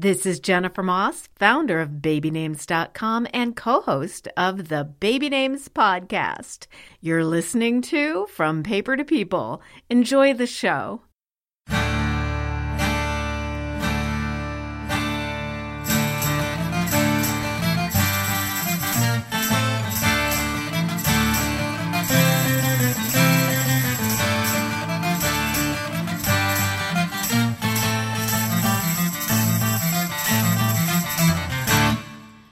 This is Jennifer Moss, founder of BabyNames.com and co host of the Baby Names Podcast. You're listening to From Paper to People. Enjoy the show.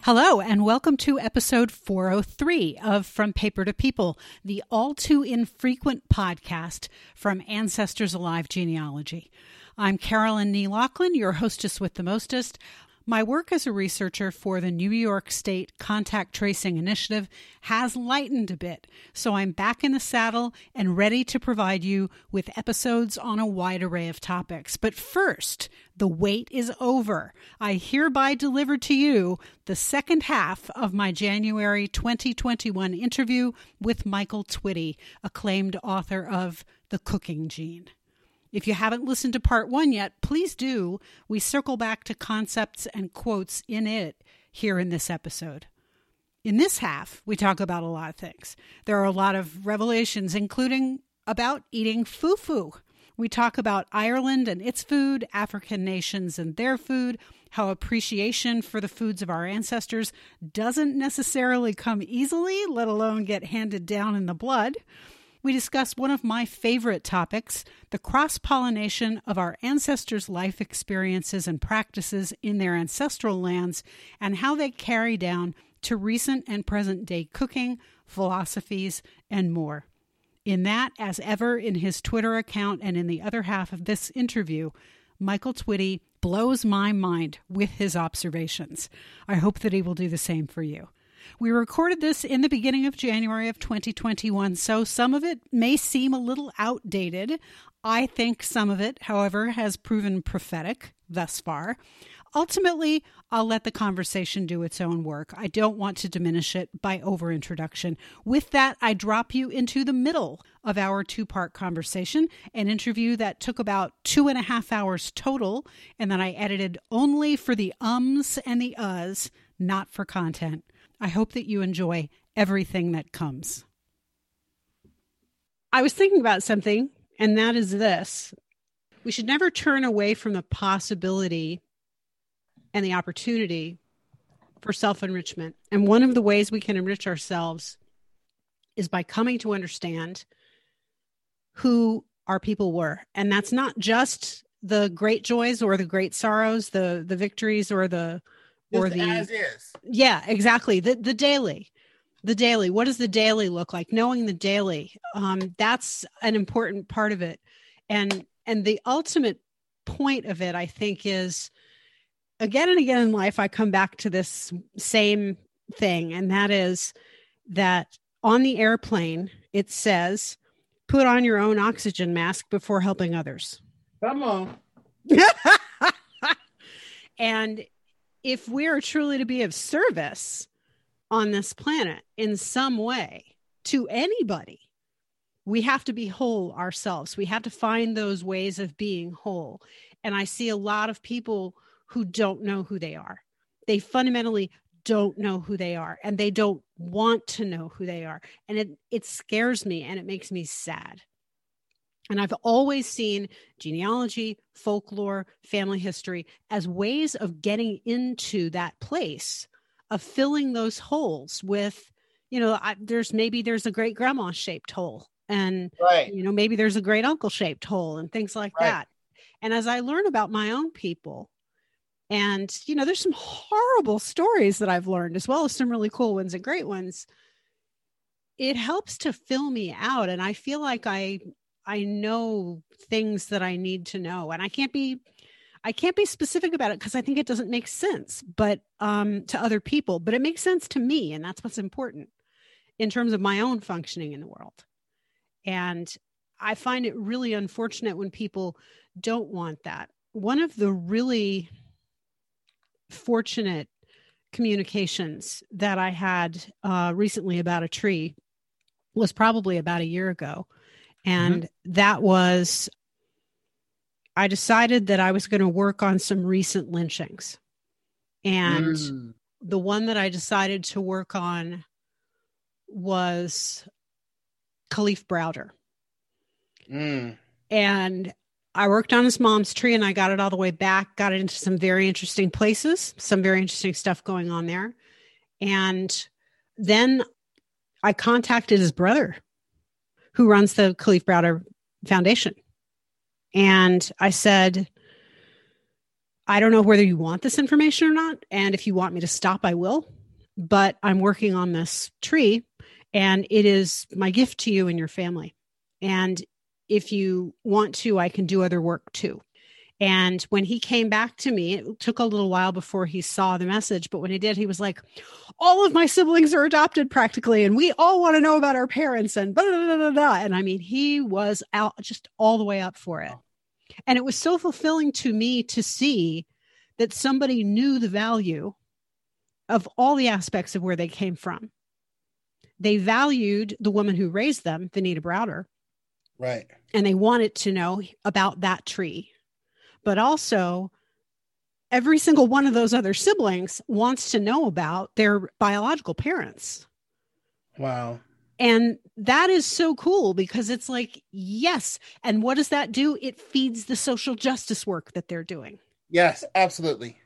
Hello, and welcome to episode 403 of From Paper to People, the all too infrequent podcast from Ancestors Alive Genealogy. I'm Carolyn Nee your hostess with the mostest. My work as a researcher for the New York State Contact Tracing Initiative has lightened a bit, so I'm back in the saddle and ready to provide you with episodes on a wide array of topics. But first, the wait is over. I hereby deliver to you the second half of my January 2021 interview with Michael Twitty, acclaimed author of The Cooking Gene. If you haven't listened to part one yet, please do. We circle back to concepts and quotes in it here in this episode. In this half, we talk about a lot of things. There are a lot of revelations, including about eating fufu. We talk about Ireland and its food, African nations and their food, how appreciation for the foods of our ancestors doesn't necessarily come easily, let alone get handed down in the blood we discuss one of my favorite topics the cross pollination of our ancestors' life experiences and practices in their ancestral lands and how they carry down to recent and present day cooking, philosophies, and more. In that, as ever, in his Twitter account and in the other half of this interview, Michael Twitty blows my mind with his observations. I hope that he will do the same for you. We recorded this in the beginning of January of 2021, so some of it may seem a little outdated. I think some of it, however, has proven prophetic thus far. Ultimately, I'll let the conversation do its own work. I don't want to diminish it by over introduction. With that, I drop you into the middle of our two part conversation, an interview that took about two and a half hours total, and that I edited only for the ums and the uhs, not for content. I hope that you enjoy everything that comes. I was thinking about something, and that is this we should never turn away from the possibility and the opportunity for self enrichment. And one of the ways we can enrich ourselves is by coming to understand who our people were. And that's not just the great joys or the great sorrows, the the victories or the or the as is. Yeah, exactly. The the daily. The daily. What does the daily look like? Knowing the daily. Um, that's an important part of it. And and the ultimate point of it, I think, is again and again in life, I come back to this same thing, and that is that on the airplane, it says, put on your own oxygen mask before helping others. Come on. and if we are truly to be of service on this planet in some way to anybody, we have to be whole ourselves. We have to find those ways of being whole. And I see a lot of people who don't know who they are. They fundamentally don't know who they are and they don't want to know who they are. And it, it scares me and it makes me sad. And I've always seen genealogy, folklore, family history as ways of getting into that place of filling those holes with, you know, I, there's maybe there's a great grandma shaped hole and, right. you know, maybe there's a great uncle shaped hole and things like right. that. And as I learn about my own people, and, you know, there's some horrible stories that I've learned as well as some really cool ones and great ones. It helps to fill me out. And I feel like I I know things that I need to know and I can't be I can't be specific about it because I think it doesn't make sense but um to other people but it makes sense to me and that's what's important in terms of my own functioning in the world. And I find it really unfortunate when people don't want that. One of the really fortunate communications that I had uh, recently about a tree was probably about a year ago. And mm-hmm. that was I decided that I was going to work on some recent lynchings. And mm. the one that I decided to work on was Kalief Browder. Mm. And I worked on his mom's tree and I got it all the way back, got it into some very interesting places, some very interesting stuff going on there. And then I contacted his brother, who runs the Kalief Browder Foundation. And I said, I don't know whether you want this information or not. And if you want me to stop, I will. But I'm working on this tree and it is my gift to you and your family. And if you want to, I can do other work too. And when he came back to me, it took a little while before he saw the message, but when he did, he was like, All of my siblings are adopted practically, and we all want to know about our parents, and blah, blah, blah, blah. And I mean, he was out just all the way up for it. And it was so fulfilling to me to see that somebody knew the value of all the aspects of where they came from. They valued the woman who raised them, Venida Browder. Right. And they wanted to know about that tree but also every single one of those other siblings wants to know about their biological parents. Wow. And that is so cool because it's like, yes. And what does that do? It feeds the social justice work that they're doing. Yes, absolutely.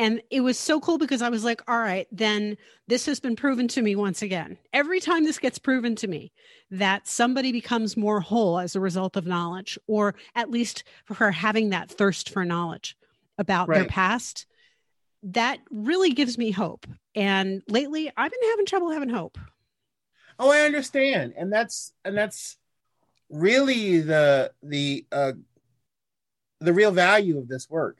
And it was so cool because I was like, all right, then this has been proven to me once again. Every time this gets proven to me that somebody becomes more whole as a result of knowledge, or at least for having that thirst for knowledge about right. their past, that really gives me hope. And lately, I've been having trouble having hope. Oh, I understand. And that's, and that's really the, the, uh, the real value of this work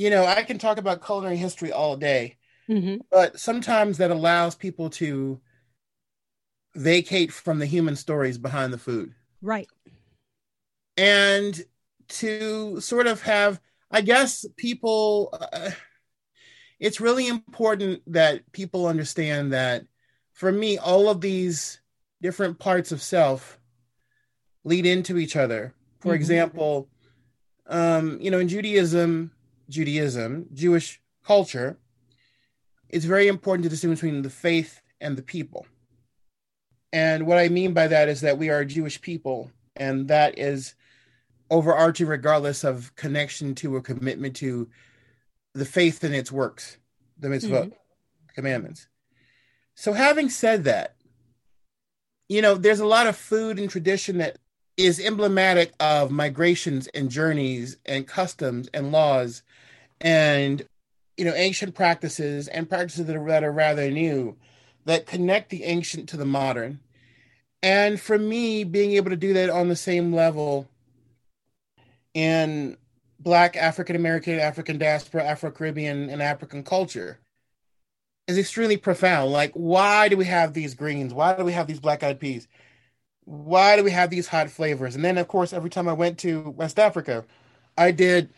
you know, I can talk about culinary history all day, mm-hmm. but sometimes that allows people to vacate from the human stories behind the food. Right. And to sort of have, I guess, people, uh, it's really important that people understand that for me, all of these different parts of self lead into each other. For mm-hmm. example, um, you know, in Judaism, Judaism, Jewish culture, it's very important to distinguish between the faith and the people. And what I mean by that is that we are a Jewish people, and that is overarching regardless of connection to or commitment to the faith and its works, the mitzvot, mm-hmm. commandments. So, having said that, you know, there's a lot of food and tradition that is emblematic of migrations and journeys and customs and laws and you know ancient practices and practices that are, that are rather new that connect the ancient to the modern. And for me being able to do that on the same level in black african american african diaspora afro-caribbean and african culture is extremely profound. Like why do we have these greens? Why do we have these black eyed peas? Why do we have these hot flavors? And then of course every time i went to west africa i did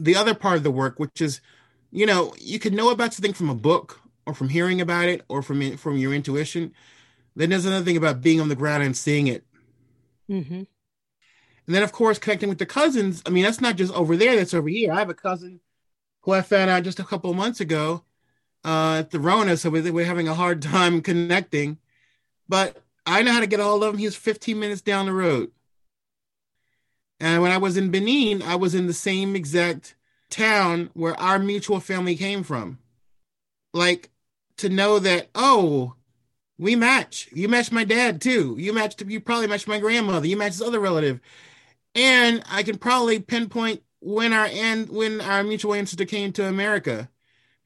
the other part of the work, which is, you know, you can know about something from a book or from hearing about it or from from your intuition. Then there's another thing about being on the ground and seeing it. Mm-hmm. And then, of course, connecting with the cousins. I mean, that's not just over there; that's over here. I have a cousin who I found out just a couple of months ago uh, at the Rona, so we're having a hard time connecting. But I know how to get a hold of him. He's 15 minutes down the road. And when I was in Benin, I was in the same exact town where our mutual family came from. Like to know that, oh, we match. You match my dad too. You matched you probably matched my grandmother. You match this other relative. And I can probably pinpoint when our and when our mutual ancestor came to America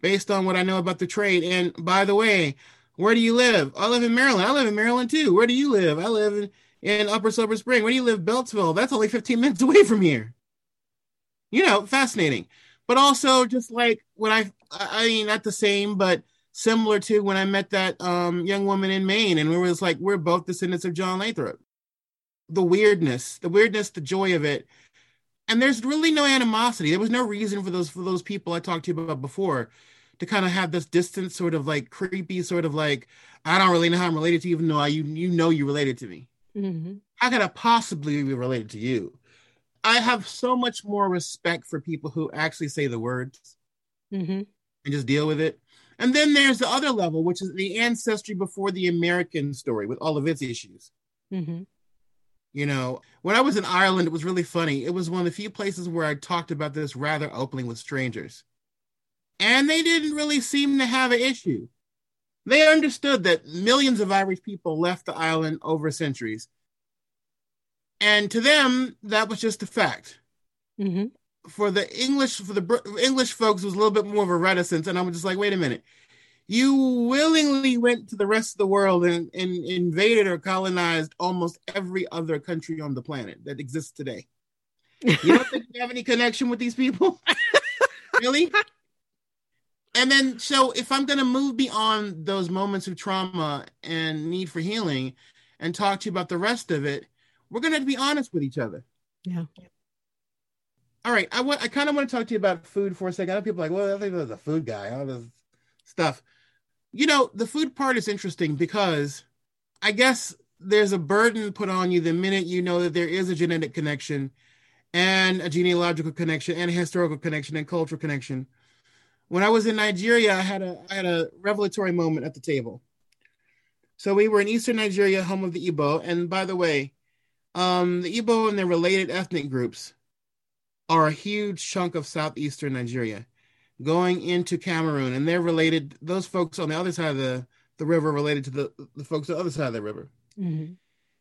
based on what I know about the trade. And by the way, where do you live? I live in Maryland. I live in Maryland too. Where do you live? I live in in Upper Silver Spring. Where do you live? Beltsville. That's only 15 minutes away from here. You know, fascinating. But also just like when I, I mean, not the same, but similar to when I met that um, young woman in Maine and we was like, we're both descendants of John Lathrop. The weirdness, the weirdness, the joy of it. And there's really no animosity. There was no reason for those for those people I talked to you about before to kind of have this distant sort of like creepy sort of like I don't really know how I'm related to you, even though I, you you know you related to me. Mm-hmm. How could I possibly be related to you? I have so much more respect for people who actually say the words Mm-hmm. and just deal with it. And then there's the other level, which is the ancestry before the American story with all of its issues. Mm-hmm. You know, when I was in Ireland, it was really funny. It was one of the few places where I talked about this rather openly with strangers. And they didn't really seem to have an issue. They understood that millions of Irish people left the island over centuries. And to them, that was just a fact. Mm-hmm. For the English, for the English folks, it was a little bit more of a reticence. And I was just like, wait a minute. You willingly went to the rest of the world and, and invaded or colonized almost every other country on the planet that exists today. You don't think you have any connection with these people? really? And then, so if I'm going to move beyond those moments of trauma and need for healing and talk to you about the rest of it, we're going to have to be honest with each other. Yeah. All right. I want, I kind of want to talk to you about food for a second. I know people are like, well, I think there's a food guy, all this stuff. You know, the food part is interesting because I guess there's a burden put on you the minute you know that there is a genetic connection and a genealogical connection and a historical connection and cultural connection. When I was in Nigeria, I had a I had a revelatory moment at the table. So we were in eastern Nigeria, home of the Igbo. And by the way, um, the Igbo and their related ethnic groups are a huge chunk of southeastern Nigeria going into Cameroon, and they're related. Those folks on the other side of the, the river related to the, the folks on the other side of the river. Mm-hmm.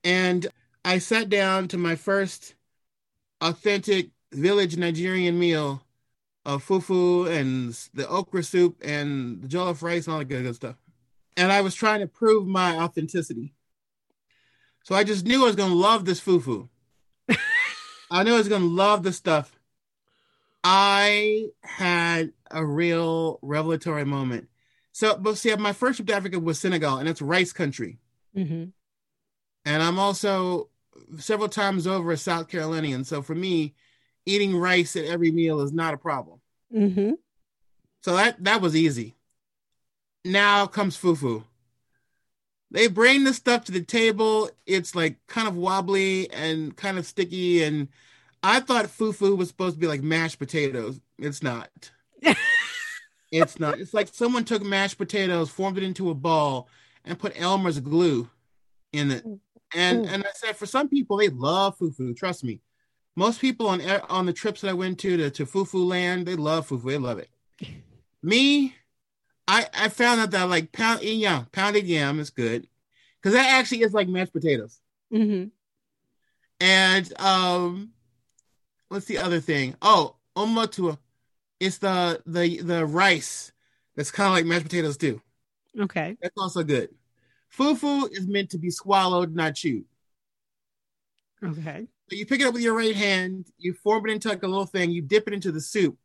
And I sat down to my first authentic village Nigerian meal of fufu and the okra soup and the jollof rice and all that good, good stuff. And I was trying to prove my authenticity. So I just knew I was going to love this fufu. I knew I was going to love the stuff. I had a real revelatory moment. So, but see, my first trip to Africa was Senegal, and it's rice country. Mm-hmm. And I'm also several times over a South Carolinian. So for me, eating rice at every meal is not a problem. Mm-hmm. So that that was easy. Now comes fufu. They bring the stuff to the table. It's like kind of wobbly and kind of sticky. And I thought fufu was supposed to be like mashed potatoes. It's not. it's not. It's like someone took mashed potatoes, formed it into a ball, and put Elmer's glue in it. And and I said for some people they love fufu. Trust me. Most people on on the trips that I went to to, to fufu land, they love fufu. They love it. Me, I I found out that I like pound yeah, pounded yam is good because that actually is like mashed potatoes. Mm-hmm. And um, what's the other thing? Oh, omotuo. It's the the the rice that's kind of like mashed potatoes too. Okay. That's also good. Fufu is meant to be swallowed, not chewed. Okay. So you pick it up with your right hand, you form it into like a little thing, you dip it into the soup.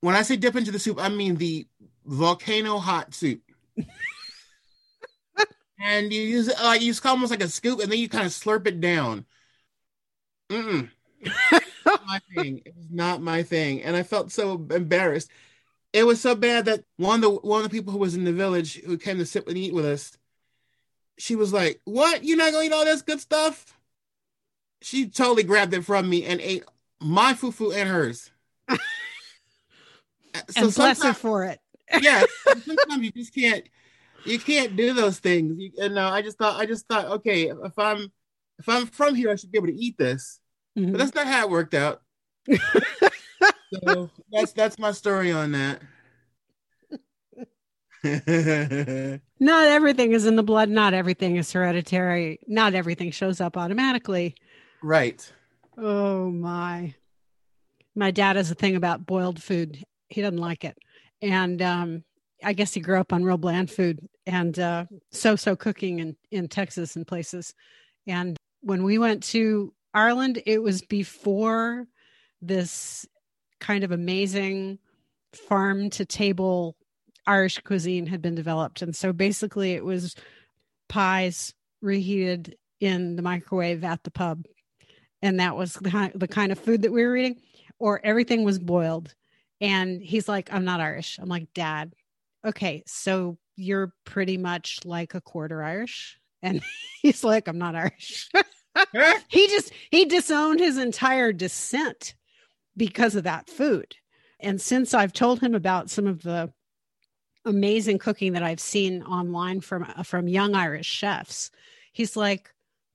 When I say dip into the soup, I mean the volcano hot soup. and you use it like you use almost like a scoop, and then you kind of slurp it down. Mm-mm. not my thing. It was not my thing, and I felt so embarrassed. It was so bad that one of the one of the people who was in the village who came to sit and eat with us, she was like, "What? You're not gonna eat all this good stuff?" She totally grabbed it from me and ate my fufu and hers. and bless her for it. Yeah, sometimes you just can't you can't do those things. You, and uh, I just thought I just thought, okay, if I'm if I'm from here, I should be able to eat this. Mhm. But that's not how it worked out. so that's that's my story on that. Not everything is in the blood. Not everything is hereditary. Not everything shows up automatically. right. Oh my. My dad has a thing about boiled food. He doesn't like it. And um I guess he grew up on real bland food and uh so so cooking in in Texas and places. And when we went to Ireland, it was before this kind of amazing farm to table Irish cuisine had been developed. And so basically it was pies reheated in the microwave at the pub. And that was the kind of food that we were eating, or everything was boiled. And he's like, I'm not Irish. I'm like, Dad, okay, so you're pretty much like a quarter Irish. And he's like, I'm not Irish. he just he disowned his entire descent because of that food. And since I've told him about some of the amazing cooking that I've seen online from from young Irish chefs, he's like,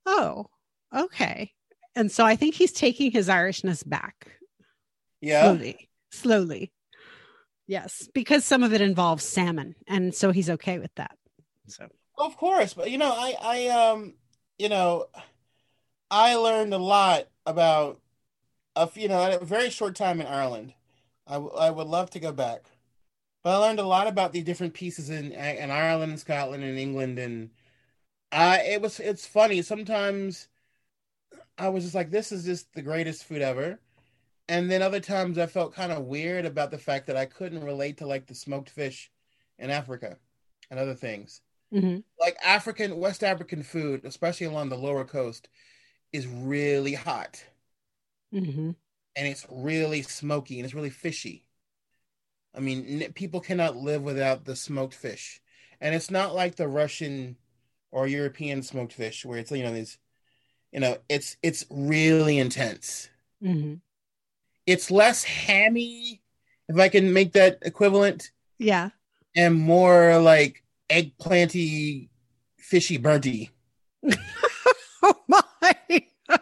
"Oh, okay." And so I think he's taking his Irishness back. Yeah. Slowly. Slowly. Yes, because some of it involves salmon, and so he's okay with that. So Of course, but you know, I I um you know, I learned a lot about a you know a very short time in Ireland. I, I would love to go back, but I learned a lot about the different pieces in in Ireland and Scotland and England, and I it was it's funny sometimes. I was just like, this is just the greatest food ever. And then other times I felt kind of weird about the fact that I couldn't relate to like the smoked fish in Africa and other things. mm-hmm. Like African, West African food, especially along the lower coast, is really hot Mm-hmm. and it's really smoky and it's really fishy. I mean, n- people cannot live without the smoked fish. And it's not like the Russian or European smoked fish where it's, you know, these, you know, it's it's really intense. Mm-hmm. It's less hammy, if I can make that equivalent, yeah and more like eggplanty, fishy, burnty. oh my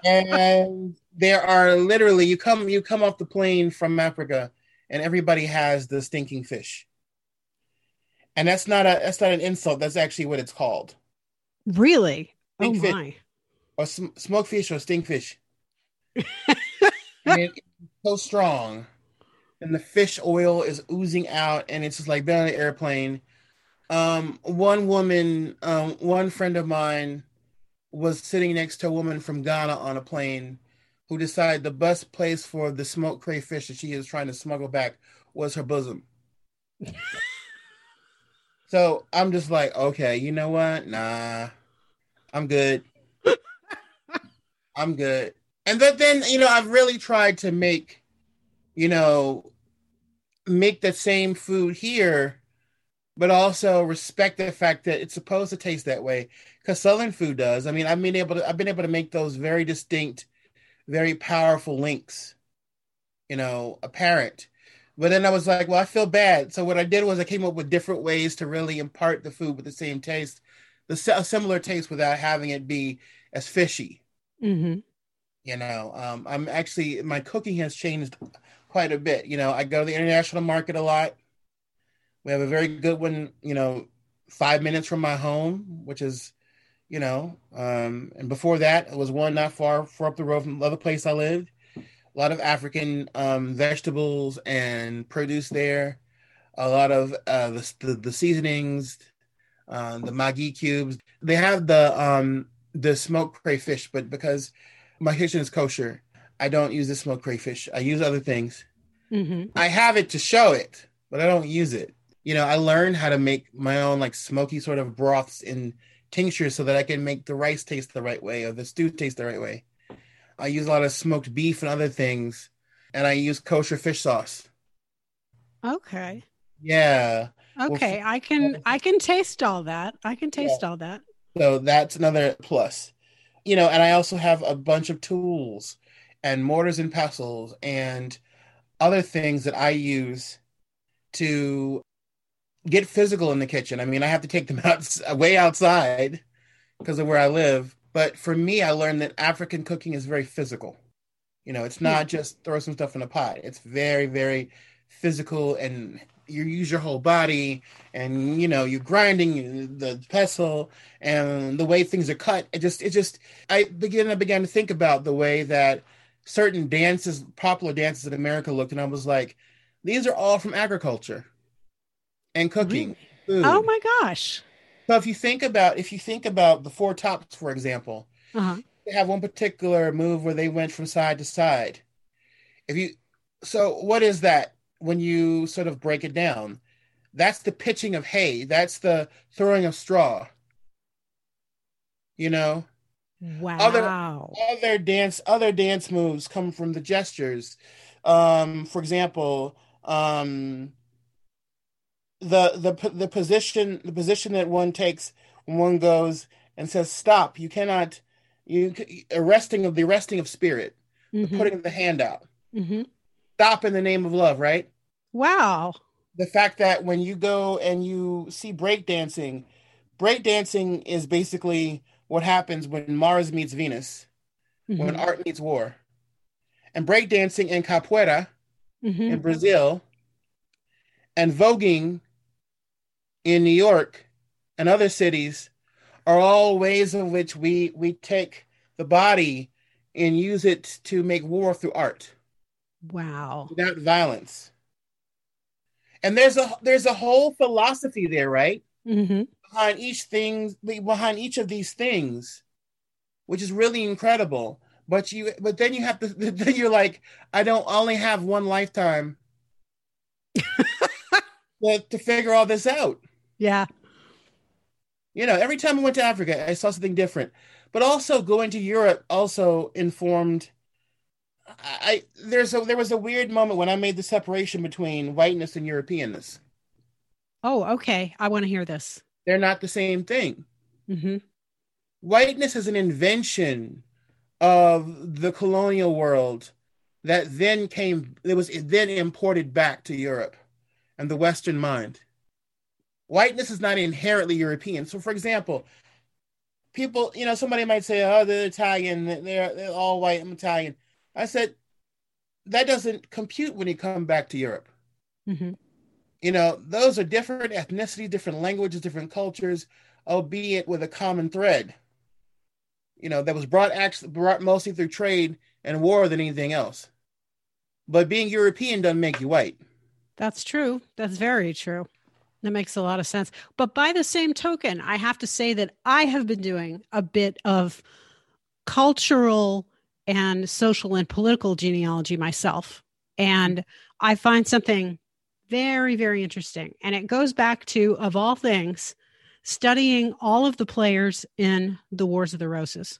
and there are literally you come you come off the plane from Africa and everybody has the stinking fish. And that's not a that's not an insult, that's actually what it's called. really oh Big fish. my Or sm- smoked fish or stinkfish. it's so strong. And the fish oil is oozing out and it's just like being on an airplane. Um one woman, um, one friend of mine was sitting next to a woman from Ghana on a plane who decided the best place for the smoked crayfish that she is trying to smuggle back was her bosom. so I'm just like, okay, you know what? Nah, I'm good. I'm good. And then, then, you know, I've really tried to make, you know, make the same food here, but also respect the fact that it's supposed to taste that way because Southern food does. I mean, I've been able to I've been able to make those very distinct, very powerful links, you know, apparent. But then I was like, well, I feel bad. So what I did was I came up with different ways to really impart the food with the same taste, the similar taste without having it be as fishy. mm-hmm. You know, um, I'm actually my cooking has changed quite a bit. You know, I go to the international market a lot. We have a very good one, you know, five minutes from my home, which is, you know, um, and before that, it was one not far, far up the road from the other place I lived. A lot of African um, vegetables and produce there. A lot of uh, the, the the seasonings, uh, the Maggi cubes. They have the um, the smoked crayfish, but because my kitchen is kosher, I don't use the smoked crayfish. I use other things. Mm-hmm. I have it to show it, but I don't use it. You know, I learned how to make my own like smoky sort of broths in tinctures so that I can make the rice taste the right way or the stew taste the right way. I use a lot of smoked beef and other things, and I use kosher fish sauce. okay Yeah. okay i can i can taste all that i can taste all that So that's another plus. You know, and I also have a bunch of tools and mortars and pestles and other things that I use to get physical in the kitchen. I mean, I have to take them out way outside because of where I live. But for me, I learned that African cooking is very physical. You know, it's hmm. not just throw some stuff in a pot. It's very, very physical and you use your whole body and you know you're grinding the pestle and the way things are cut it just it just i began i began to think about the way that certain dances popular dances in america looked and i was like these are all from agriculture and cooking food. oh my gosh. So if you think about if you think about the four tops for example uh-huh. they have one particular move where they went from side to side. If you so what is that when you sort of break it down that's the pitching of hay that's the throwing of straw you know wow other dance other dance moves come from the gestures um for example um the the the position the position that one takes when one goes and says stop you cannot You arresting of the arresting of spirit, Mhm. putting the hand out, Mhm. stop in the name of love, right? Wow. the fact that when you go and you see breakdancing, breakdancing is basically what happens when Mars meets Venus, when Mhm. art meets war. And breakdancing in capoeira Mhm. in Brazil and voguing in New York and other cities are all ways in which we we take the body and use it to make war through art Wow. without violence. And there's a there's a whole philosophy there, right? Mhm. behind each thing behind each of these things which is really incredible but you but then you have to then you're like i don't only have one lifetime to, to figure all this out Yeah. you know every time i went to africa i saw something different but also going to europe also informed I, there's a there was a weird moment when i made the separation between whiteness and europeanness. Oh, okay. I want to hear this. they're not the same thing. Hmm whiteness is an invention of the colonial world that then came it was then imported back to Europe and the western mind. Whiteness is not inherently european. So for example people you know somebody might say oh they're italian they're, they're all white i'm italian i said that doesn't compute when you come back to europe hmm you know those are different ethnicities different languages different cultures albeit with a common thread you know that was brought actually brought mostly through trade and war than anything else but being european doesn't make you white That's true. That's very true. That makes a lot of sense. But by the same token, I have to say that I have been doing a bit of cultural and social and political genealogy myself. And I find something very, very interesting. And it goes back to, of all things, studying all of the players in the Wars of the Roses.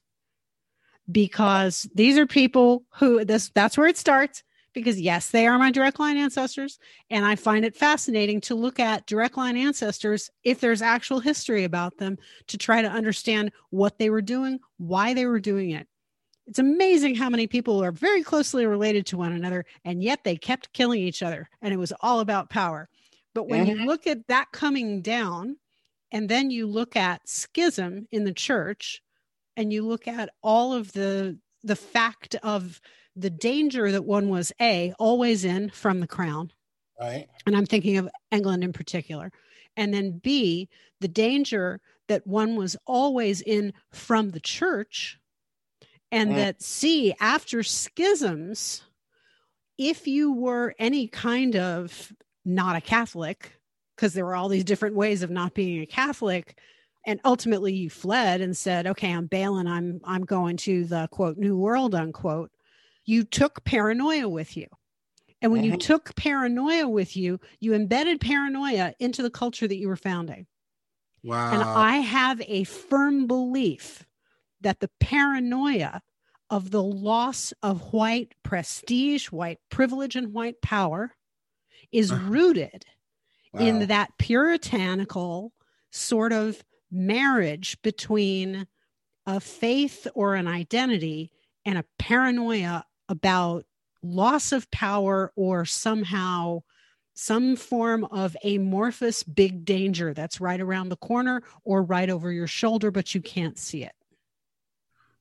Because these are people who this that's where it starts. Because yes, they are my direct line ancestors. And I find it fascinating to look at direct line ancestors if there's actual history about them to try to understand what they were doing, why they were doing it. It's amazing how many people are very closely related to one another, and yet they kept killing each other. And it was all about power. But when you mm-hmm. look at that coming down, and then you look at schism in the church, and you look at all of the the fact of the danger that one was a always in from the crown right and I'm thinking of England in particular. And then B, the danger that one was always in from the church. And Mm. that C, after schisms, if you were any kind of not a Catholic, because there were all these different ways of not being a Catholic, and ultimately you fled and said, okay, I'm bailing, I'm I'm going to the quote new world, unquote, you took paranoia with you. And when you Mhm. took paranoia with you, you embedded paranoia into the culture that you were founding. wow And I have a firm belief that the paranoia of the loss of white prestige, white privilege, and white power is Uh-huh. rooted Wow. in that puritanical sort of marriage between a faith or an identity and a paranoia about loss of power or somehow some form of amorphous big danger that's right around the corner or right over your shoulder, but you can't see it.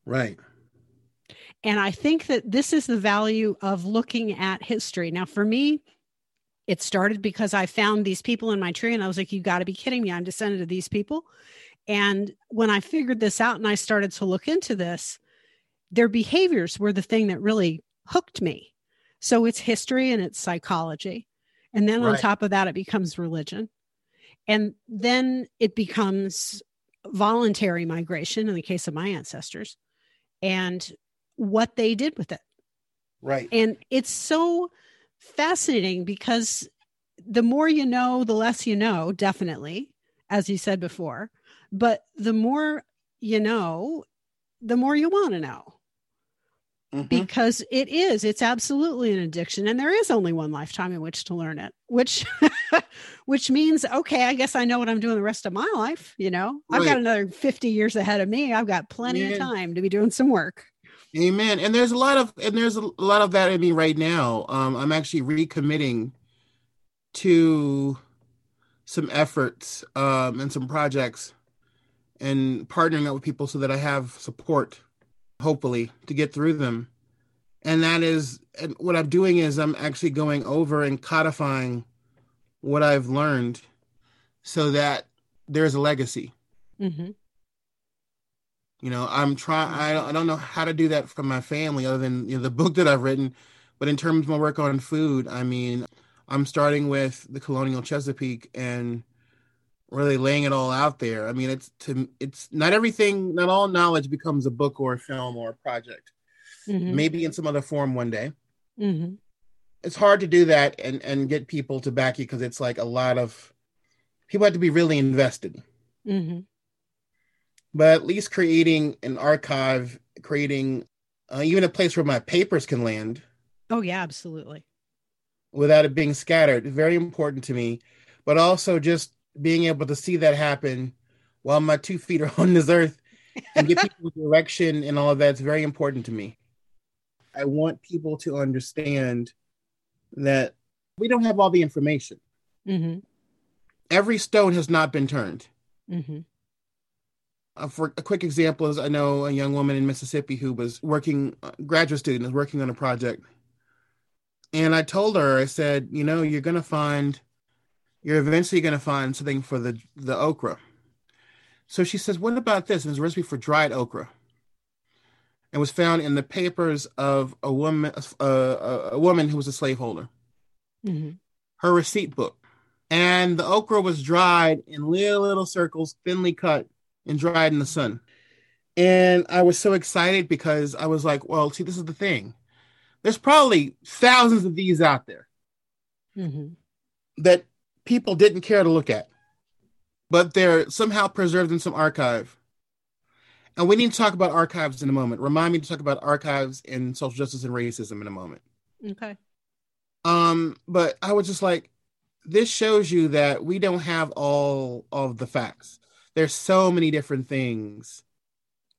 Right And I think that this is the value of looking at history. Now, for me, it started because I found these people in my tree and I was like, you got to be kidding me. I'm descended of these people. And when I figured this out and I started to look into this, their behaviors were the thing that really hooked me. So it's history and it's psychology. And then on top of that, it becomes religion. And then it becomes voluntary migration in the case of my ancestors and what they did with it. right And it's so fascinating because the more you know, the less you know, definitely, as you said before. But the more you know, the more you want to know Mhm. because it is, it's absolutely an addiction. And there is only one lifetime in which to learn it, which which means, okay, I guess I know what I'm doing the rest of my life. You know, right. I've got another 50 years ahead of me. I've got plenty yeah. of time to be doing some work. Amen. And there's a lot of and there's a lot of that in me right now. Um, I'm actually recommitting to some efforts um, and some projects and partnering up with people so that I have support, hopefully, to get through them. And that is and what I'm doing is I'm actually going over and codifying what I've learned so that there's a legacy. Mm-hmm. You know, I'm trying. I don't know how to do that for my family, other than you know the book that I've written. But in terms of my work on food, I mean, I'm starting with the Colonial Chesapeake and really laying it all out there. I mean, it's to it's not everything, not all knowledge becomes a book or a film or a project. Mm-hmm. Maybe in some other form one day. Mm-hmm. It's hard to do that and and get people to back you because it's like a lot of people have to be really invested. Mm-hmm but at least creating an archive, creating uh, even a place where my papers can land. Oh yeah, absolutely. Without it being scattered, very important to me. But also just being able to see that happen while my two feet are on this earth and give people direction and all of that's very important to me. I want people to understand that we don't have all the information. Mm-hmm. Every stone has not been turned. Mm-hmm. Uh, for a quick example is I know a young woman in Mississippi who was working, uh, graduate student, is working on a project. And I told her, I said, you know, you're going to find, you're eventually going to find something for the, the okra. So she says, what about this? And it's a recipe for dried okra. And was found in the papers of a woman, uh, a woman who was a slaveholder. Mm-hmm. Her receipt book. And the okra was dried in little, little circles, thinly cut and dried in the sun. And I was so excited because I was like, well, see, this is the thing. There's probably thousands of these out there mm-hmm. that people didn't care to look at, but they're somehow preserved in some archive. And we need to talk about archives in a moment. Remind me to talk about archives in social justice and racism in a moment. Okay. Um, but I was just like, this shows you that we don't have all of the facts there's so many different things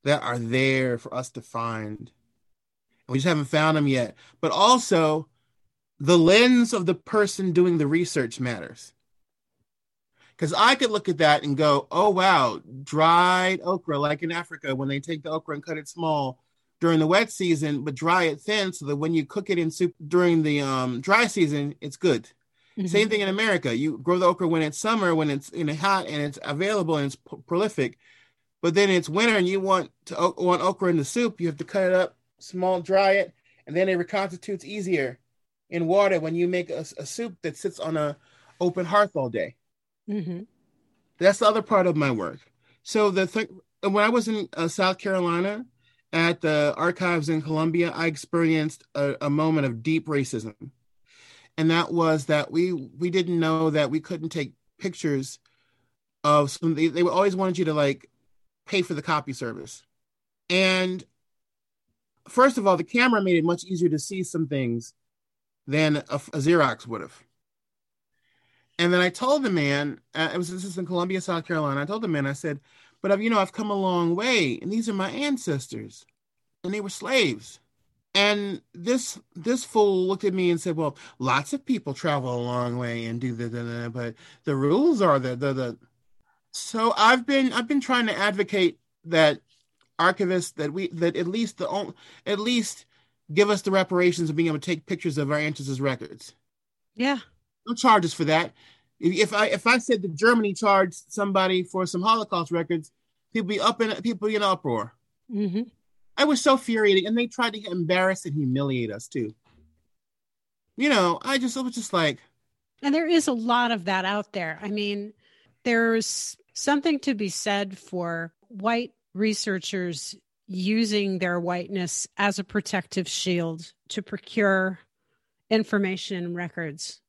that are there for us to find. We just haven't found them yet. But also, the lens of the person doing the research matters. Because I could look at that and go, oh, wow, dried okra, like in Africa, when they take the okra and cut it small during the wet season, but dry it thin so that when you cook it in soup during the um, dry season, it's good. Mm-hmm. Same thing in America. You grow the okra when it's summer, when it's in a hot and it's available and it's p- prolific. But then it's winter and you want to want okra in the soup, you have to cut it up, small, dry it, and then it reconstitutes easier in water when you make a, a soup that sits on a open hearth all day. Mm-hmm. That's the other part of my work. So the th- when I was in uh, South Carolina at the archives in Columbia, I experienced a, a moment of deep racism and that was that we we didn't know that we couldn't take pictures of some they, they always wanted you to like pay for the copy service and first of all the camera made it much easier to see some things than a, a xerox would have and then i told the man uh, it was this is in columbia south carolina i told the man i said but I've, you know i've come a long way and these are my ancestors and they were slaves and this this fool looked at me and said, "Well, lots of people travel a long way and do the, but the rules are the, the the." So I've been I've been trying to advocate that archivists that we that at least the at least give us the reparations of being able to take pictures of our ancestors' records. Yeah, no charges for that. If I if I said that Germany charged somebody for some Holocaust records, people be up in people be in uproar. Mm-hmm. I was so furious, and they tried to embarrass and humiliate us too. You know, I just I was just like, and there is a lot of that out there. I mean, there's something to be said for white researchers using their whiteness as a protective shield to procure information and records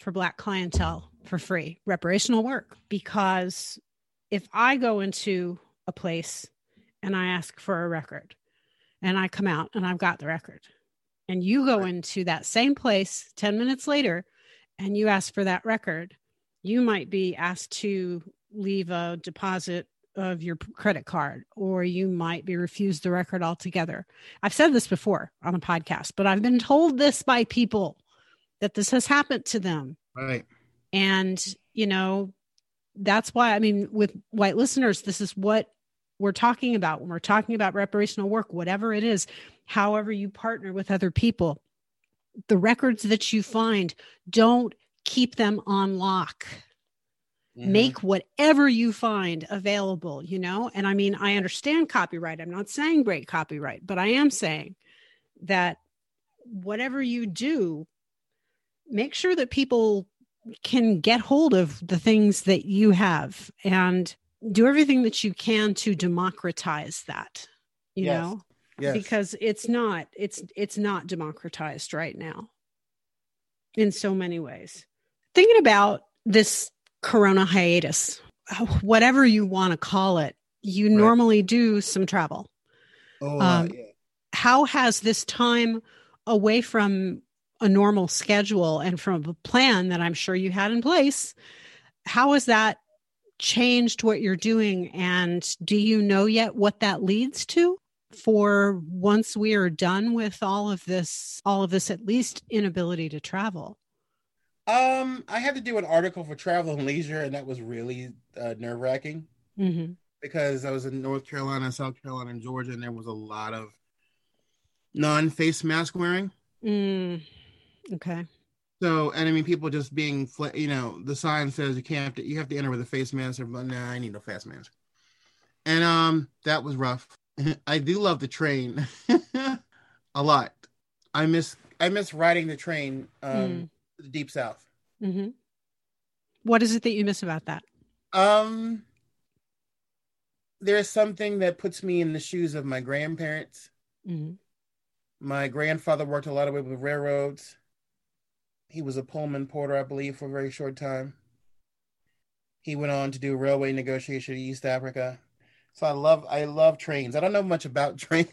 for black clientele for free reparational work because if i go into a place and i ask for a record and I come out and I've got the record. And you go into that same place 10 minutes later and you ask for that record you might be asked to leave a deposit of your credit card or you might be refused the record altogether. I've said this before on a podcast, but I've been told this by people that this has happened to them. Right. And, you know, that's why I mean with white listeners this is what we're talking about when we're talking about reparational work whatever it is, however you partner with other people. The records that you find don't keep them on lock Mm-hmm. Make whatever you find available, you know? And I mean, I understand copyright. I'm not saying break copyright, but I am saying that whatever you do, make sure that people can get hold of the things that you have and do everything that you can to democratize that, you yes. know? Yes. Because it's not, it's it's not democratized right now in so many ways. Thinking about this corona hiatus, whatever you want to call it, you right. normally do some travel. Oh, um, yeah. How has this time away from a normal schedule and from a plan that I'm sure you had in place, how has that changed what you're doing? And do you know yet what that leads to? for once we are done with all of this all of this at least inability to travel um, I had to do an article for Travel and Leisure, and that was really uh, nerve wracking mm-hmm. because I was in North Carolina, South Carolina, and Georgia, and there was a lot of non face mask wearing. Mm. Okay. So, and I mean, people just being, you know, the sign says you can't, have to, you have to enter with a face mask. But nah, I need no face mask. And um, that was rough. I do love the train a lot. I miss, I miss riding the train. Um, mm the deep south. Mm-hmm. What is it that you miss about that? Um, there's something that puts me in the shoes of my grandparents. Mm-hmm. My grandfather worked a lot of way with railroads. He was a Pullman porter, I believe, for a very short time. He went on to do railway negotiation in East Africa. So I love I love trains. I don't know much about trains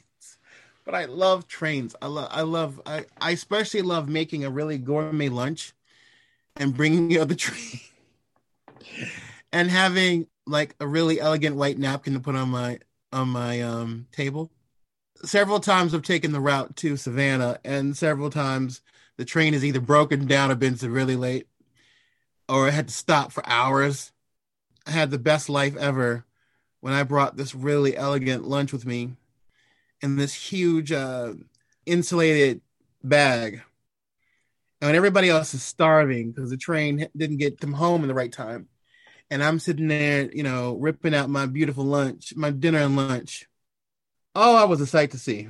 but I love trains. I love I love I, I especially love making a really gourmet lunch and bringing the other train and having like a really elegant white napkin to put on my on my um table. Several times I've taken the route to Savannah and several times the train has either broken down or been severely late or I had to stop for hours. I had the best life ever when I brought this really elegant lunch with me in this huge uh, insulated bag. And when everybody else is starving because the train didn't get them home in the right time. And I'm sitting there, you know, ripping out my beautiful lunch, my dinner and lunch. Oh, I was a sight to see.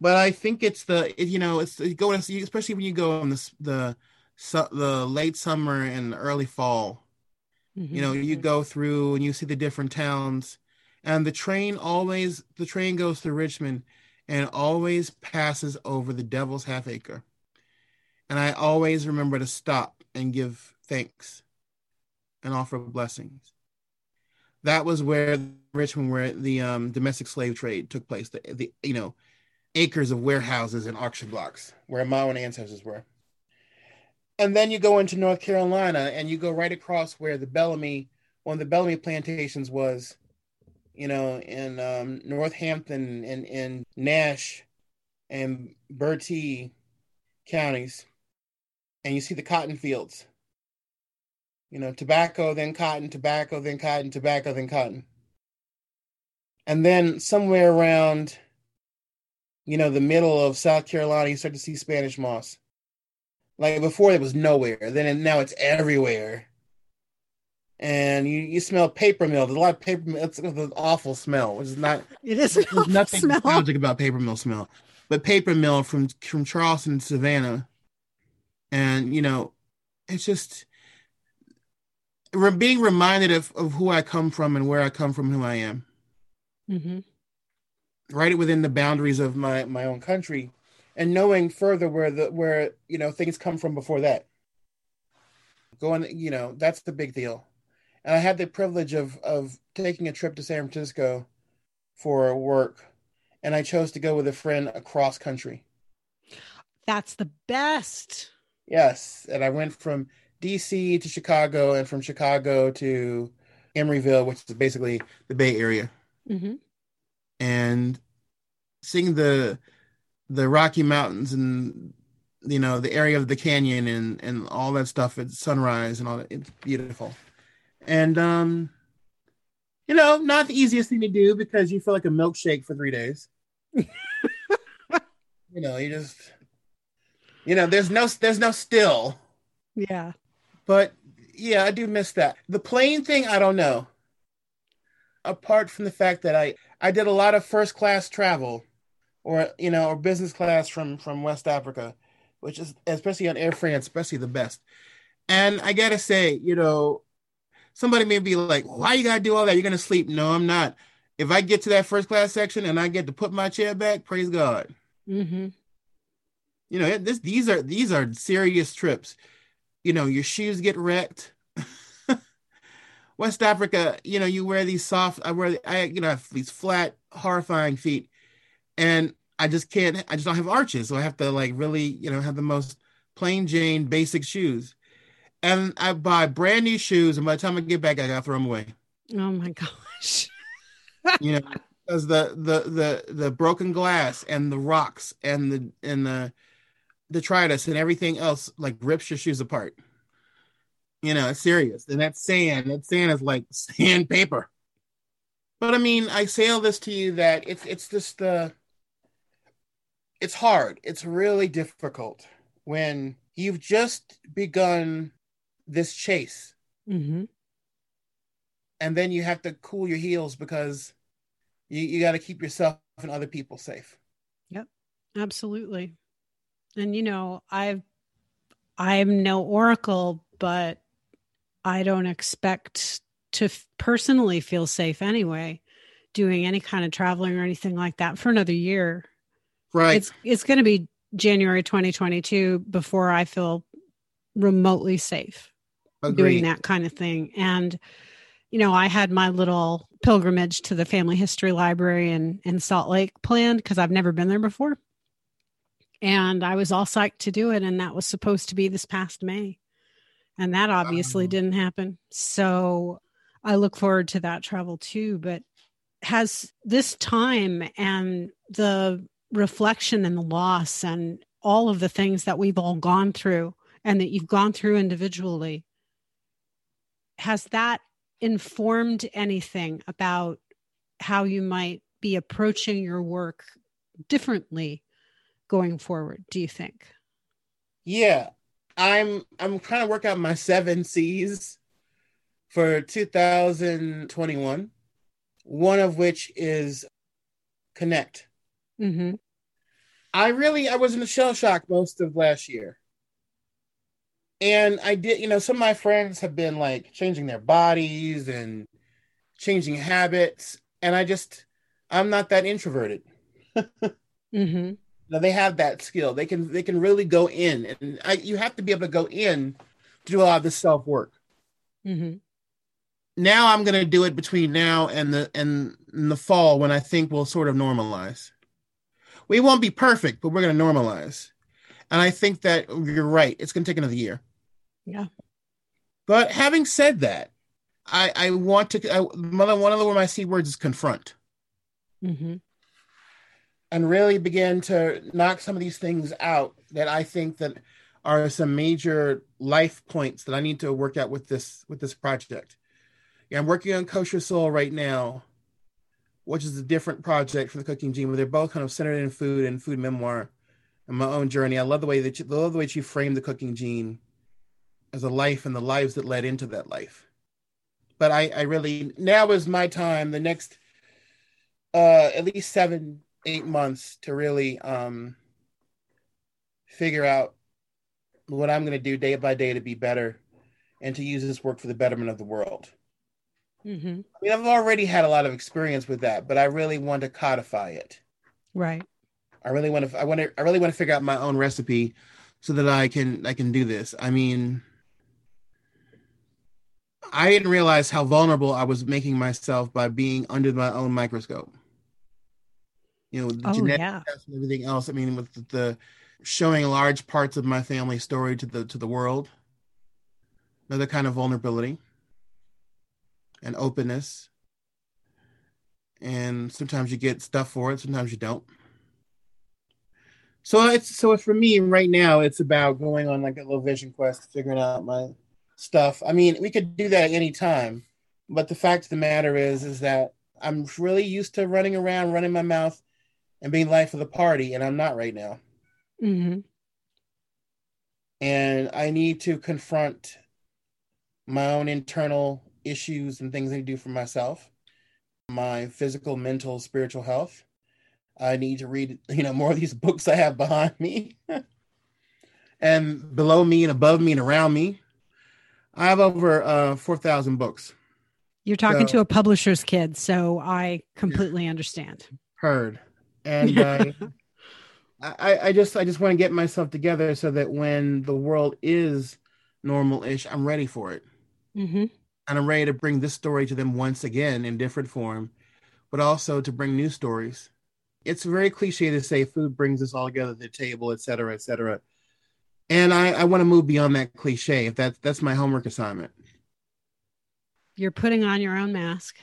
But I think it's the, you know, it's going, especially when you go on the the the late summer and early fall. Mm-hmm. You know, you go through and you see the different towns and the train always the train goes to Richmond and always passes over the Devil's Half Acre. And I always remember to stop and give thanks and offer blessings. That was where Richmond, where the um, domestic slave trade took place. The, the you know acres of warehouses and auction blocks where my own ancestors were. And then you go into North Carolina and you go right across where the Bellamy, one of the Bellamy plantations was, you know, in um, Northampton and in Nash and Bertie counties, and you see the cotton fields. You know, tobacco, then cotton, tobacco, then cotton, tobacco, then cotton. And then somewhere around, you know, the middle of South Carolina, you start to see Spanish moss. Like before, it was nowhere. Then now it's everywhere and you, you smell paper mill. There's a lot of paper mill. It's, it's an awful smell, which is not. It is. There's nothing smell. nostalgic about paper mill smell, but paper mill from from Charleston, Savannah, and you know, it's just being reminded of, of who I come from and where I come from, who I am. Mm-hmm. Right within the boundaries of my my own country, and knowing further where the where you know things come from before that. Going, you know, that's the big deal and I had the privilege of of taking a trip to San Francisco for work, and I chose to go with a friend across country. That's the best. Yes, and I went from DC to Chicago, and from Chicago to Emeryville, which is basically the Bay Area, Mm-hmm. And seeing the the Rocky Mountains and you know the area of the canyon and and all that stuff at sunrise and all that. It's beautiful, and um, you know, not the easiest thing to do because you feel like a milkshake for three days. you know, you just you know, there's no there's no still. Yeah. But yeah, I do miss that. The plane thing, I don't know. Apart from the fact that I I did a lot of first class travel, or you know, or business class from from West Africa, which is especially on Air France, especially the best. And I gotta say, you know, somebody may be like, "Why you gotta do all that? You're gonna sleep?" No, I'm not. If I get to that first class section and I get to put my chair back, praise God. Mm-hmm. You know, this these are these are serious trips. You know, your shoes get wrecked. West Africa, you know, you wear these soft. I wear, I you know, have these flat, horrifying feet, and I just can't. I just don't have arches, so I have to like really, you know, have the most plain Jane basic shoes. And I buy brand new shoes, and by the time I get back, I gotta throw them away. Oh my gosh. You know, because the the the the broken glass and the rocks and the and the detritus and everything else like rips your shoes apart. You know, it's serious. And that sand, that sand is like sandpaper. But I mean, I say all this to you that it's it's just uh it's hard. It's really difficult when you've just begun this chase Mm-hmm. and then you have to cool your heels because you, you got to keep yourself and other people safe. Yep, absolutely. And you know, I've I'm no oracle, but I don't expect to f- personally feel safe anyway doing any kind of traveling or anything like that for another year. Right. It's it's going to be January 2022 before I feel remotely safe Agreed. doing that kind of thing. And, you know, I had my little pilgrimage to the family history library in, in Salt Lake planned because I've never been there before. And I was all psyched to do it. And that was supposed to be this past May. And that obviously Wow. didn't happen. So I look forward to that travel too. But has this time and the reflection and the loss and all of the things that we've all gone through and that you've gone through individually has that informed anything about how you might be approaching your work differently going forward do you think Yeah, I'm I'm trying to work out my seven C's for 2021. One of which is connect. mm-hmm. I really I was in a shell shock most of last year. And I did, you know, some of my friends have been like changing their bodies and changing habits. And I just I'm not that introverted. Mm-hmm. Now they have that skill. They can they can really go in, and I, you have to be able to go in to do a lot of this self work. Mm-hmm. Now I'm going to do it between now and the and in the fall when I think we'll sort of normalize. We won't be perfect, but we're going to normalize. And I think that you're right. It's going to take another year. Yeah. But having said that, I I want to. I, one of one of the one of my c words is confront. Mm-hmm. And really begin to knock some of these things out that I think that are some major life points that I need to work out with this with this project. Yeah, I'm working on Kosher Soul right now, which is a different project for the cooking gene, but they're both kind of centered in food and food memoir and my own journey. I love the way that you, love the way that you frame the cooking gene as a life and the lives that led into that life. But I, I really now is my time. The next uh at least seven eight months to really um figure out what i'm going to do day by day to be better and to use this work for the betterment of the world. Mm-hmm. i mean i've already had a lot of experience with that but i really want to codify it. Right. I really want to i want to i really want to figure out my own recipe so that i can i can do this. I mean i didn't realize how vulnerable i was making myself by being under my own microscope you know, the oh genetic yeah tests and everything else. I mean, with the, the showing large parts of my family story to the to the world. another kind of vulnerability and openness. And sometimes you get stuff for it, sometimes you don't. So it's so for me right now, it's about going on like a little vision quest, figuring out my stuff. I mean, we could do that at any time, but the fact of the matter is, is that I'm really used to running around, running my mouth, and being life of the party, and I'm not right now. Mm-hmm. And I need to confront my own internal issues and things I need to do for myself, my physical, mental, spiritual health. I need to read, you know, more of these books I have behind me and below me and above me and around me. I have over uh, 4,000 books. You're talking so, to a publisher's kid, so I completely understand. Heard. And uh, I, I just I just want to get myself together so that when the world is normal-ish, I'm ready for it. Mm-hmm. And I'm ready to bring this story to them once again in different form, but also to bring new stories. It's very cliche to say food brings us all together at the table, et cetera, et cetera. And I, I want to move beyond that cliche. If that's that's my homework assignment. You're putting on your own mask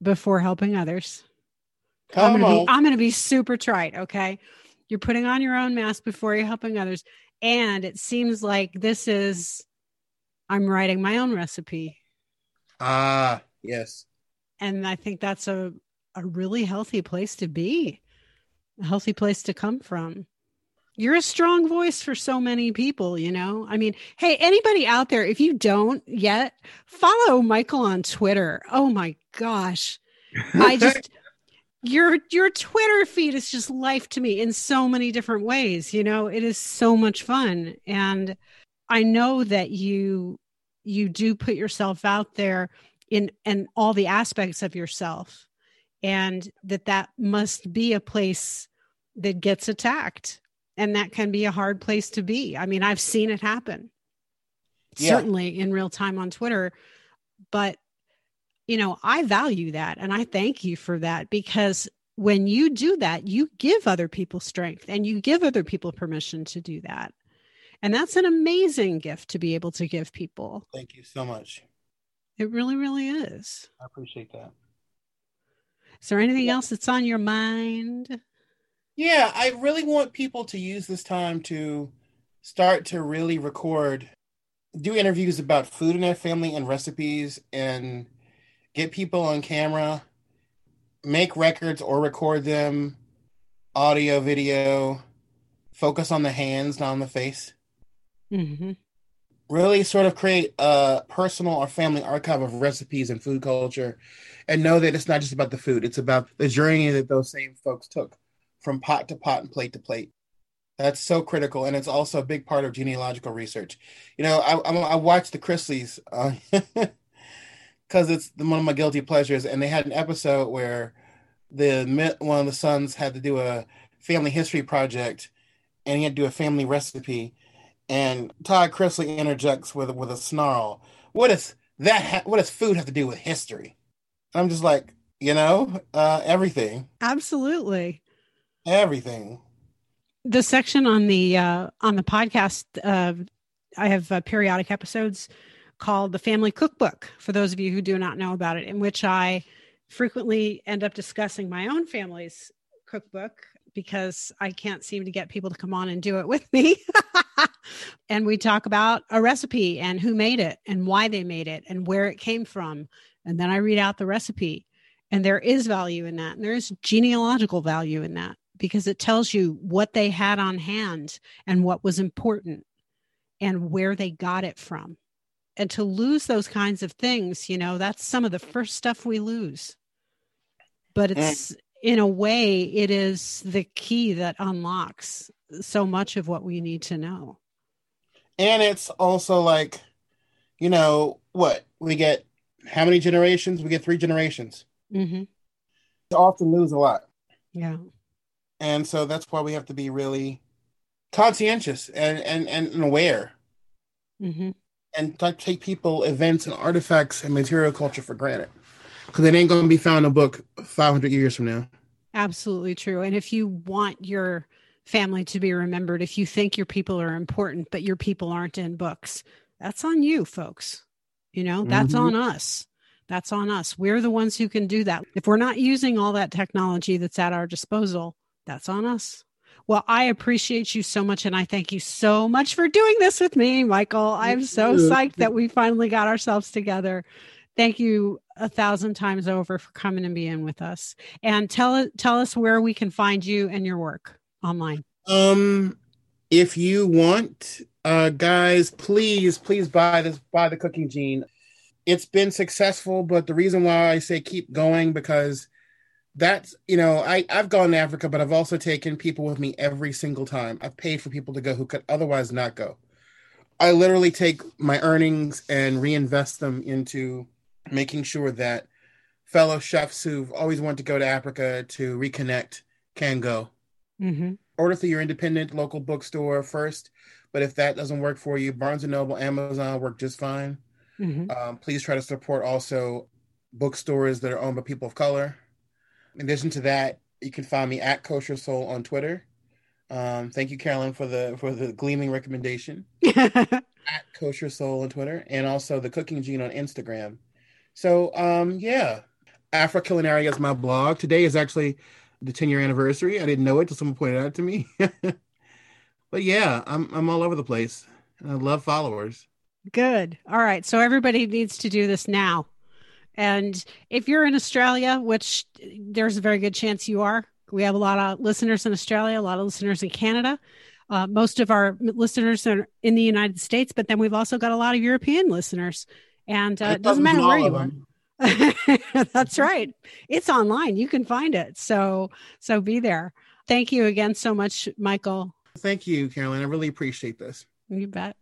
before helping others. Come I'm gonna on. Be, I'm going to be super trite. Okay. You're putting on your own mask before you're helping others. And it seems like this is, I'm writing my own recipe. Ah, yes. And I think that's a, a really healthy place to be, a healthy place to come from. You're a strong voice for so many people, you know? I mean, hey, anybody out there, if you don't yet, follow Michael on Twitter. Oh my gosh. I just your your Twitter feed is just life to me in so many different ways. You know, it is so much fun, and I know that you you do put yourself out there in and all the aspects of yourself, and that that must be a place that gets attacked, and that can be a hard place to be. I mean, I've seen it happen, yeah. certainly in real time on Twitter, but you know, I value that and I thank you for that because when you do that, you give other people strength and you give other people permission to do that. And that's an amazing gift to be able to give people. Thank you so much. It really, really is. I appreciate that. Is there anything yeah. else that's on your mind? Yeah, I really want people to use this time to start to really record, do interviews about food in their family and recipes and get people on camera, make records or record them, audio, video, focus on the hands, not on the face. Mm-hmm. Really sort of create a personal or family archive of recipes and food culture and know that it's not just about the food, it's about the journey that those same folks took from pot to pot and plate to plate. That's so critical, and it's also a big part of genealogical research. You know, I, I, I watched the Chrisleys uh, because it's one of my guilty pleasures. And they had an episode where the one of the sons had to do a family history project, and he had to do a family recipe. And Todd Chrisley interjects with with a snarl. What does that? Ha- what does food have to do with history? I'm just like, you know, uh, everything. Absolutely. Everything. The section on the uh, on the podcast, uh, I have uh, periodic episodes called The Family Cookbook, for those of you who do not know about it, in which I frequently end up discussing my own family's cookbook because I can't seem to get people to come on and do it with me. and we talk about a recipe and who made it and why they made it and where it came from. And then I read out the recipe. And there is value in that. And there is genealogical value in that because it tells you what they had on hand and what was important and where they got it from and to lose those kinds of things you know that's some of the first stuff we lose. But mm. it's in a way it is the key that unlocks so much of what we need to know. And it's also like you know what we get how many generations? We get three generations. Mm-hmm. To often lose a lot. Yeah. And so that's why we have to be really conscientious and and, and aware. Mm-hmm and take people, events, and artifacts and material culture for granted because it ain't going to be found in a book 500 years from now. Absolutely true. And if you want your family to be remembered, if you think your people are important, but your people aren't in books, That's on you, folks. You know, that's Mhm. on us. That's on us. We're the ones who can do that. If we're not using all that technology that's at our disposal, that's on us. Well, I appreciate you so much. And I thank you so much for doing this with me, Michael. I'm so psyched that we finally got ourselves together. Thank you a thousand times over for coming and being with us. And tell tell us where we can find you and your work online. Um, if you want, uh, guys, please, please buy this, buy the Cooking Gene. It's been successful, but the reason why I say keep going because that's you know I I've gone to Africa, but I've also taken people with me every single time. I've paid for people to go who could otherwise not go. I literally take my earnings and reinvest them into making sure that fellow chefs who've always wanted to go to Africa to reconnect can go Mm-hmm. order through your independent local bookstore first. But if that doesn't work for you, Barnes and Noble, Amazon work just fine. Mm-hmm. Um, please try to support also bookstores that are owned by people of color. In addition to that, you can find me at Kosher Soul on Twitter. Um, thank you, Carolyn, for the for the gleaming recommendation at Kosher Soul on Twitter, and also the Cooking Gene on Instagram. So, um, yeah, Afro Culinaria is my blog. Today is actually the 10 year anniversary. I didn't know it until someone pointed it out to me. but yeah, I'm I'm all over the place. I love followers. Good. All right. So everybody needs to do this now. And if you're in Australia, which there's a very good chance you are, we have a lot of listeners in Australia, a lot of listeners in Canada. Uh, most of our listeners are in the United States, but then we've also got a lot of European listeners. And uh, it doesn't matter where you are. That's right. It's online. You can find it. So so be there. Thank you again so much, Michael. Thank you, Carolyn. I really appreciate this. You bet.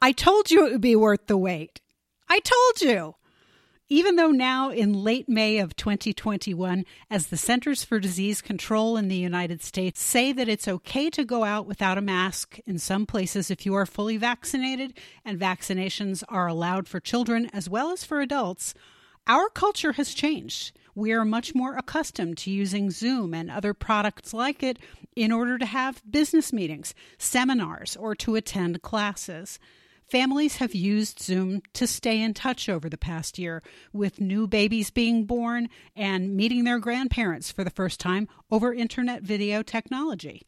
I told you it would be worth the wait. I told you. Even though now in late May of 2021, as the Centers for Disease Control in the United States say that it's okay to go out without a mask in some places if you are fully vaccinated, and vaccinations are allowed for children as well as for adults, our culture has changed. We are much more accustomed to using Zoom and other products like it in order to have business meetings, seminars, or to attend classes. Families have used Zoom to stay in touch over the past year, with new babies being born and meeting their grandparents for the first time over internet video technology.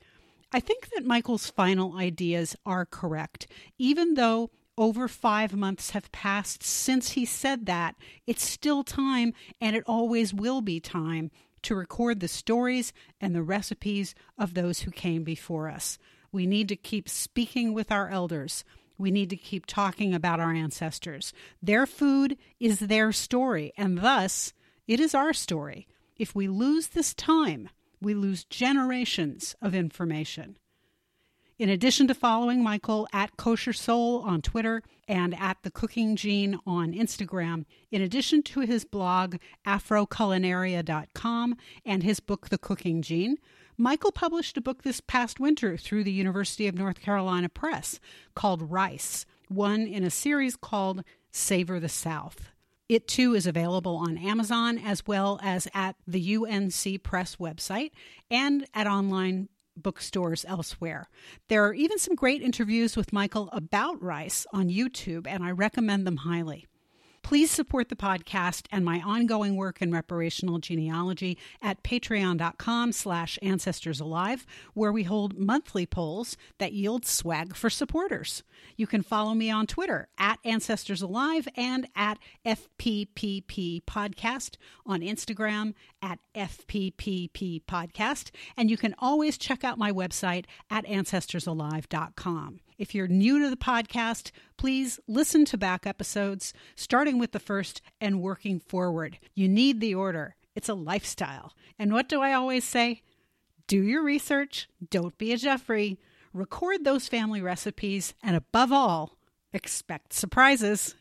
I think that Michael's final ideas are correct. Even though over five months have passed since he said that, it's still time, and it always will be time, to record the stories and the recipes of those who came before us. We need to keep speaking with our elders. We need to keep talking about our ancestors. Their food is their story, and thus it is our story. If we lose this time, we lose generations of information. In addition to following Michael at Kosher Soul on Twitter and at The Cooking Gene on Instagram, in addition to his blog afroculinaria.com and his book The Cooking Gene, Michael published a book this past winter through the University of North Carolina Press called Rice, one in a series called Savor the South. It too is available on Amazon as well as at the UNC Press website and at online bookstores elsewhere. There are even some great interviews with Michael about rice on YouTube, and I recommend them highly. Please support the podcast and my ongoing work in reparational genealogy at patreon.com slash ancestorsalive, where we hold monthly polls that yield swag for supporters. You can follow me on Twitter at ancestorsalive and at FPPP podcast, on Instagram at FPPP podcast, and you can always check out my website at ancestorsalive.com. If you're new to the podcast, please listen to back episodes, starting with the first and working forward. You need the order, it's a lifestyle. And what do I always say? Do your research, don't be a Jeffrey, record those family recipes, and above all, expect surprises.